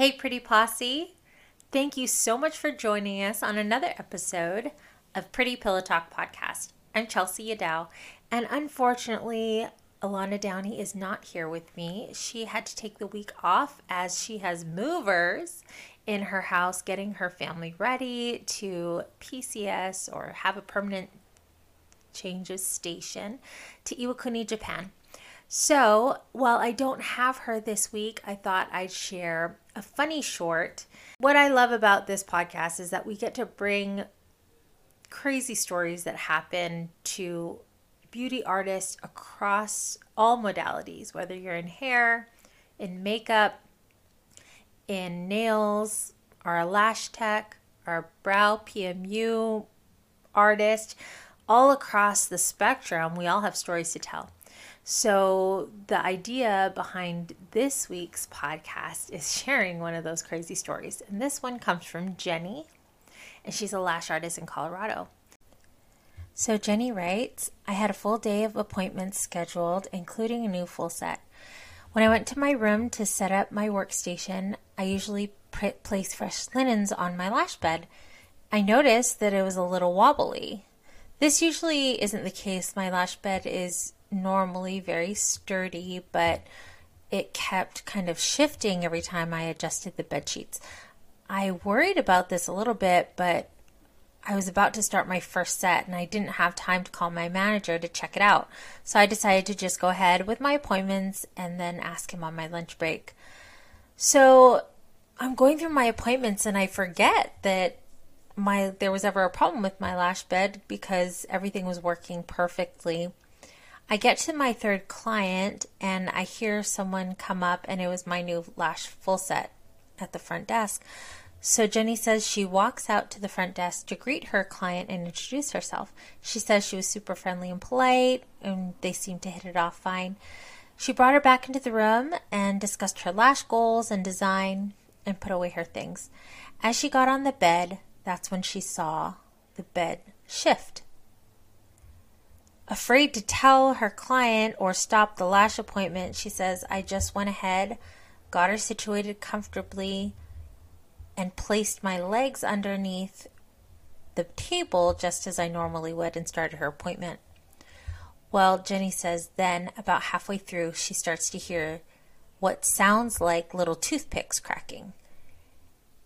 Hey, Pretty Posse. Thank you so much for joining us on another episode of Pretty Pillow Talk podcast. I'm Chelsea Yadow, and unfortunately, Alana Downey is not here with me. She had to take the week off as she has movers in her house getting her family ready to PCS or have a permanent changes station to Iwakuni, Japan. So, while I don't have her this week, I thought I'd share a funny short. What I love about this podcast is that we get to bring crazy stories that happen to beauty artists across all modalities, whether you're in hair, in makeup, in nails, or a lash tech, or brow PMU artist, all across the spectrum, we all have stories to tell. So, the idea behind this week's podcast is sharing one of those crazy stories. And this one comes from Jenny, and she's a lash artist in Colorado. So, Jenny writes I had a full day of appointments scheduled, including a new full set. When I went to my room to set up my workstation, I usually pr- place fresh linens on my lash bed. I noticed that it was a little wobbly. This usually isn't the case. My lash bed is normally very sturdy, but it kept kind of shifting every time I adjusted the bed sheets. I worried about this a little bit, but I was about to start my first set and I didn't have time to call my manager to check it out. So I decided to just go ahead with my appointments and then ask him on my lunch break. So I'm going through my appointments and I forget that my there was ever a problem with my lash bed because everything was working perfectly. I get to my third client and I hear someone come up, and it was my new lash full set at the front desk. So Jenny says she walks out to the front desk to greet her client and introduce herself. She says she was super friendly and polite, and they seemed to hit it off fine. She brought her back into the room and discussed her lash goals and design and put away her things. As she got on the bed, that's when she saw the bed shift. Afraid to tell her client or stop the lash appointment, she says, I just went ahead, got her situated comfortably, and placed my legs underneath the table just as I normally would and started her appointment. Well, Jenny says then, about halfway through, she starts to hear what sounds like little toothpicks cracking.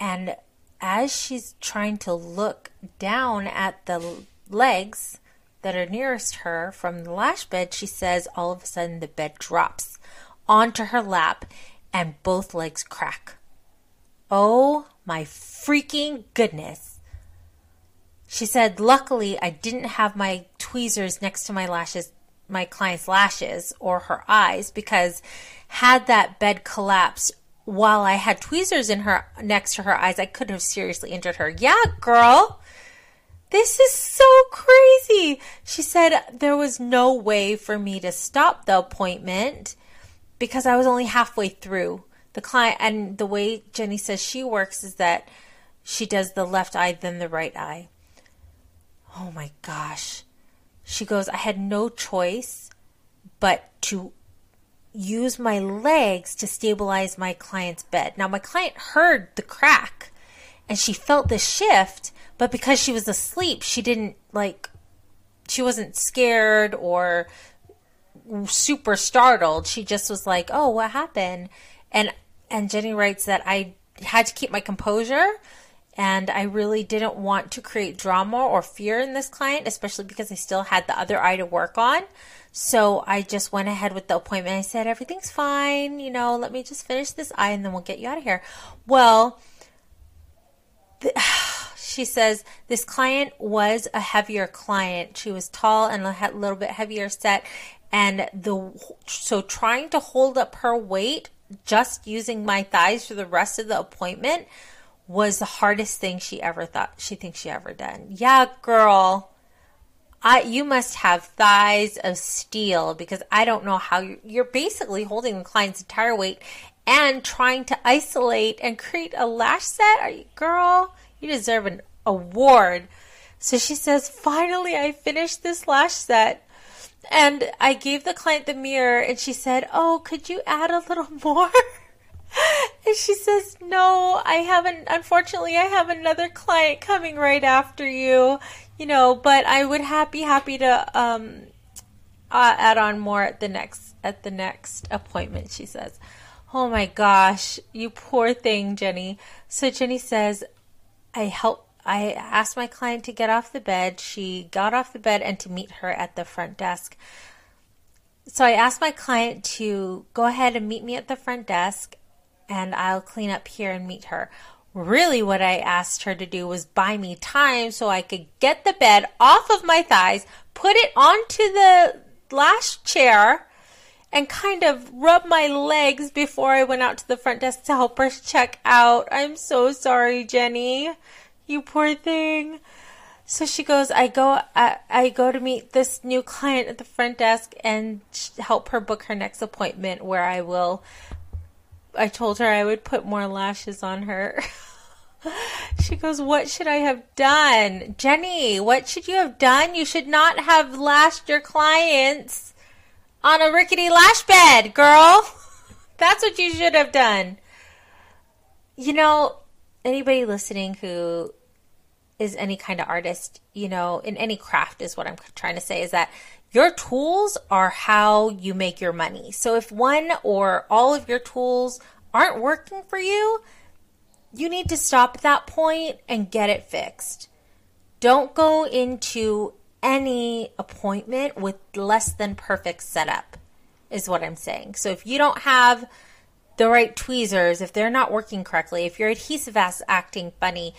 And as she's trying to look down at the legs, that are nearest her from the lash bed, she says all of a sudden the bed drops onto her lap and both legs crack. Oh my freaking goodness. She said, luckily, I didn't have my tweezers next to my lashes, my client's lashes or her eyes, because had that bed collapsed while I had tweezers in her next to her eyes, I could have seriously injured her. Yeah, girl. This is so crazy. She said there was no way for me to stop the appointment because I was only halfway through. The client and the way Jenny says she works is that she does the left eye, then the right eye. Oh my gosh. She goes, I had no choice but to use my legs to stabilize my client's bed. Now, my client heard the crack and she felt the shift, but because she was asleep, she didn't like, she wasn't scared or super startled. She just was like, "Oh, what happened?" And and Jenny writes that I had to keep my composure and I really didn't want to create drama or fear in this client, especially because I still had the other eye to work on. So I just went ahead with the appointment. I said, "Everything's fine, you know, let me just finish this eye and then we'll get you out of here." Well, she says this client was a heavier client. She was tall and a little bit heavier set. And the so trying to hold up her weight just using my thighs for the rest of the appointment was the hardest thing she ever thought she thinks she ever done. Yeah, girl. I, you must have thighs of steel because I don't know how you're, you're basically holding the client's entire weight and trying to isolate and create a lash set. Are you, girl? You deserve an award. So she says, finally, I finished this lash set. And I gave the client the mirror and she said, Oh, could you add a little more? and she says, No, I haven't. Unfortunately, I have another client coming right after you, you know, but I would ha- be happy to um, uh, add on more at the next at the next appointment, she says. Oh my gosh, you poor thing, Jenny. So Jenny says, I help I asked my client to get off the bed. She got off the bed and to meet her at the front desk. So I asked my client to go ahead and meet me at the front desk and I'll clean up here and meet her. Really, what I asked her to do was buy me time so I could get the bed off of my thighs, put it onto the lash chair, and kind of rub my legs before I went out to the front desk to help her check out. I'm so sorry, Jenny. You poor thing. So she goes, I go, I, I go to meet this new client at the front desk and help her book her next appointment where I will. I told her I would put more lashes on her. she goes, What should I have done? Jenny, what should you have done? You should not have lashed your clients on a rickety lash bed, girl. That's what you should have done. You know, anybody listening who is any kind of artist, you know, in any craft is what I'm trying to say is that your tools are how you make your money. So if one or all of your tools aren't working for you, you need to stop at that point and get it fixed. Don't go into any appointment with less than perfect setup, is what I'm saying. So if you don't have the right tweezers, if they're not working correctly, if your adhesive is acting funny,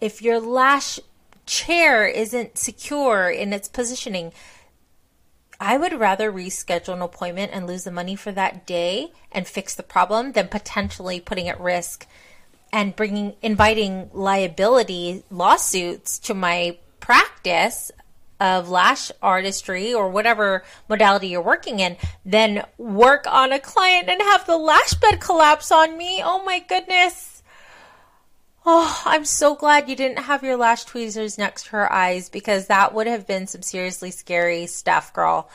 if your lash chair isn't secure in its positioning, I would rather reschedule an appointment and lose the money for that day and fix the problem than potentially putting at risk and bringing inviting liability lawsuits to my practice of lash artistry or whatever modality you're working in, then work on a client and have the lash bed collapse on me. Oh my goodness. Oh, I'm so glad you didn't have your lash tweezers next to her eyes because that would have been some seriously scary stuff, girl.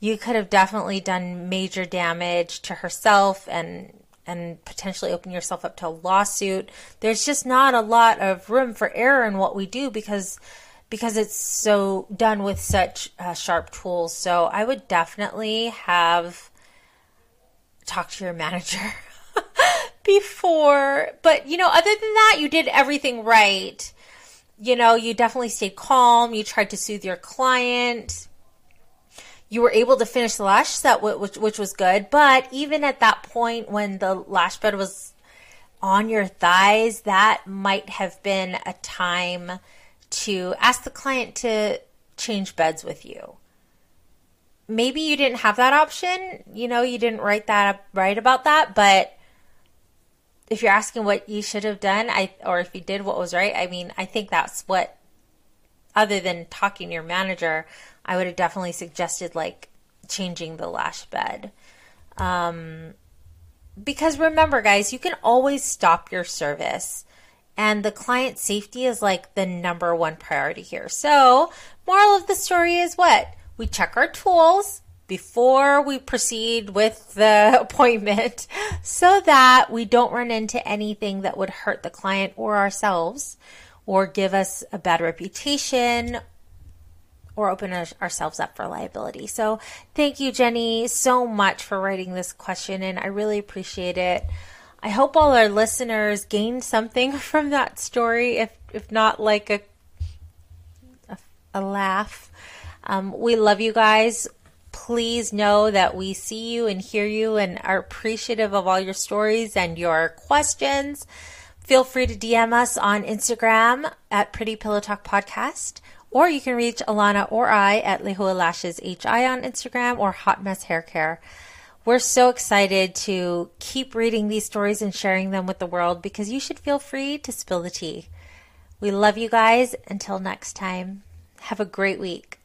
You could have definitely done major damage to herself and and potentially open yourself up to a lawsuit. There's just not a lot of room for error in what we do because because it's so done with such uh, sharp tools. So I would definitely have talked to your manager before. But, you know, other than that, you did everything right. You know, you definitely stayed calm. You tried to soothe your client. You were able to finish the lash set, which, which was good. But even at that point, when the lash bed was on your thighs, that might have been a time to ask the client to change beds with you. Maybe you didn't have that option. You know, you didn't write that up, write about that, but if you're asking what you should have done, I or if you did what was right, I mean, I think that's what other than talking to your manager, I would have definitely suggested like changing the lash bed. Um, because remember, guys, you can always stop your service and the client safety is like the number one priority here. So, moral of the story is what? We check our tools before we proceed with the appointment so that we don't run into anything that would hurt the client or ourselves or give us a bad reputation or open ourselves up for liability. So, thank you, Jenny, so much for writing this question, and I really appreciate it. I hope all our listeners gained something from that story, if if not like a a, a laugh. Um, we love you guys. Please know that we see you and hear you and are appreciative of all your stories and your questions. Feel free to DM us on Instagram at Pretty Pillow Talk Podcast, or you can reach Alana or I at Lehua Lashes HI on Instagram or Hot Mess Hair Care. We're so excited to keep reading these stories and sharing them with the world because you should feel free to spill the tea. We love you guys. Until next time, have a great week.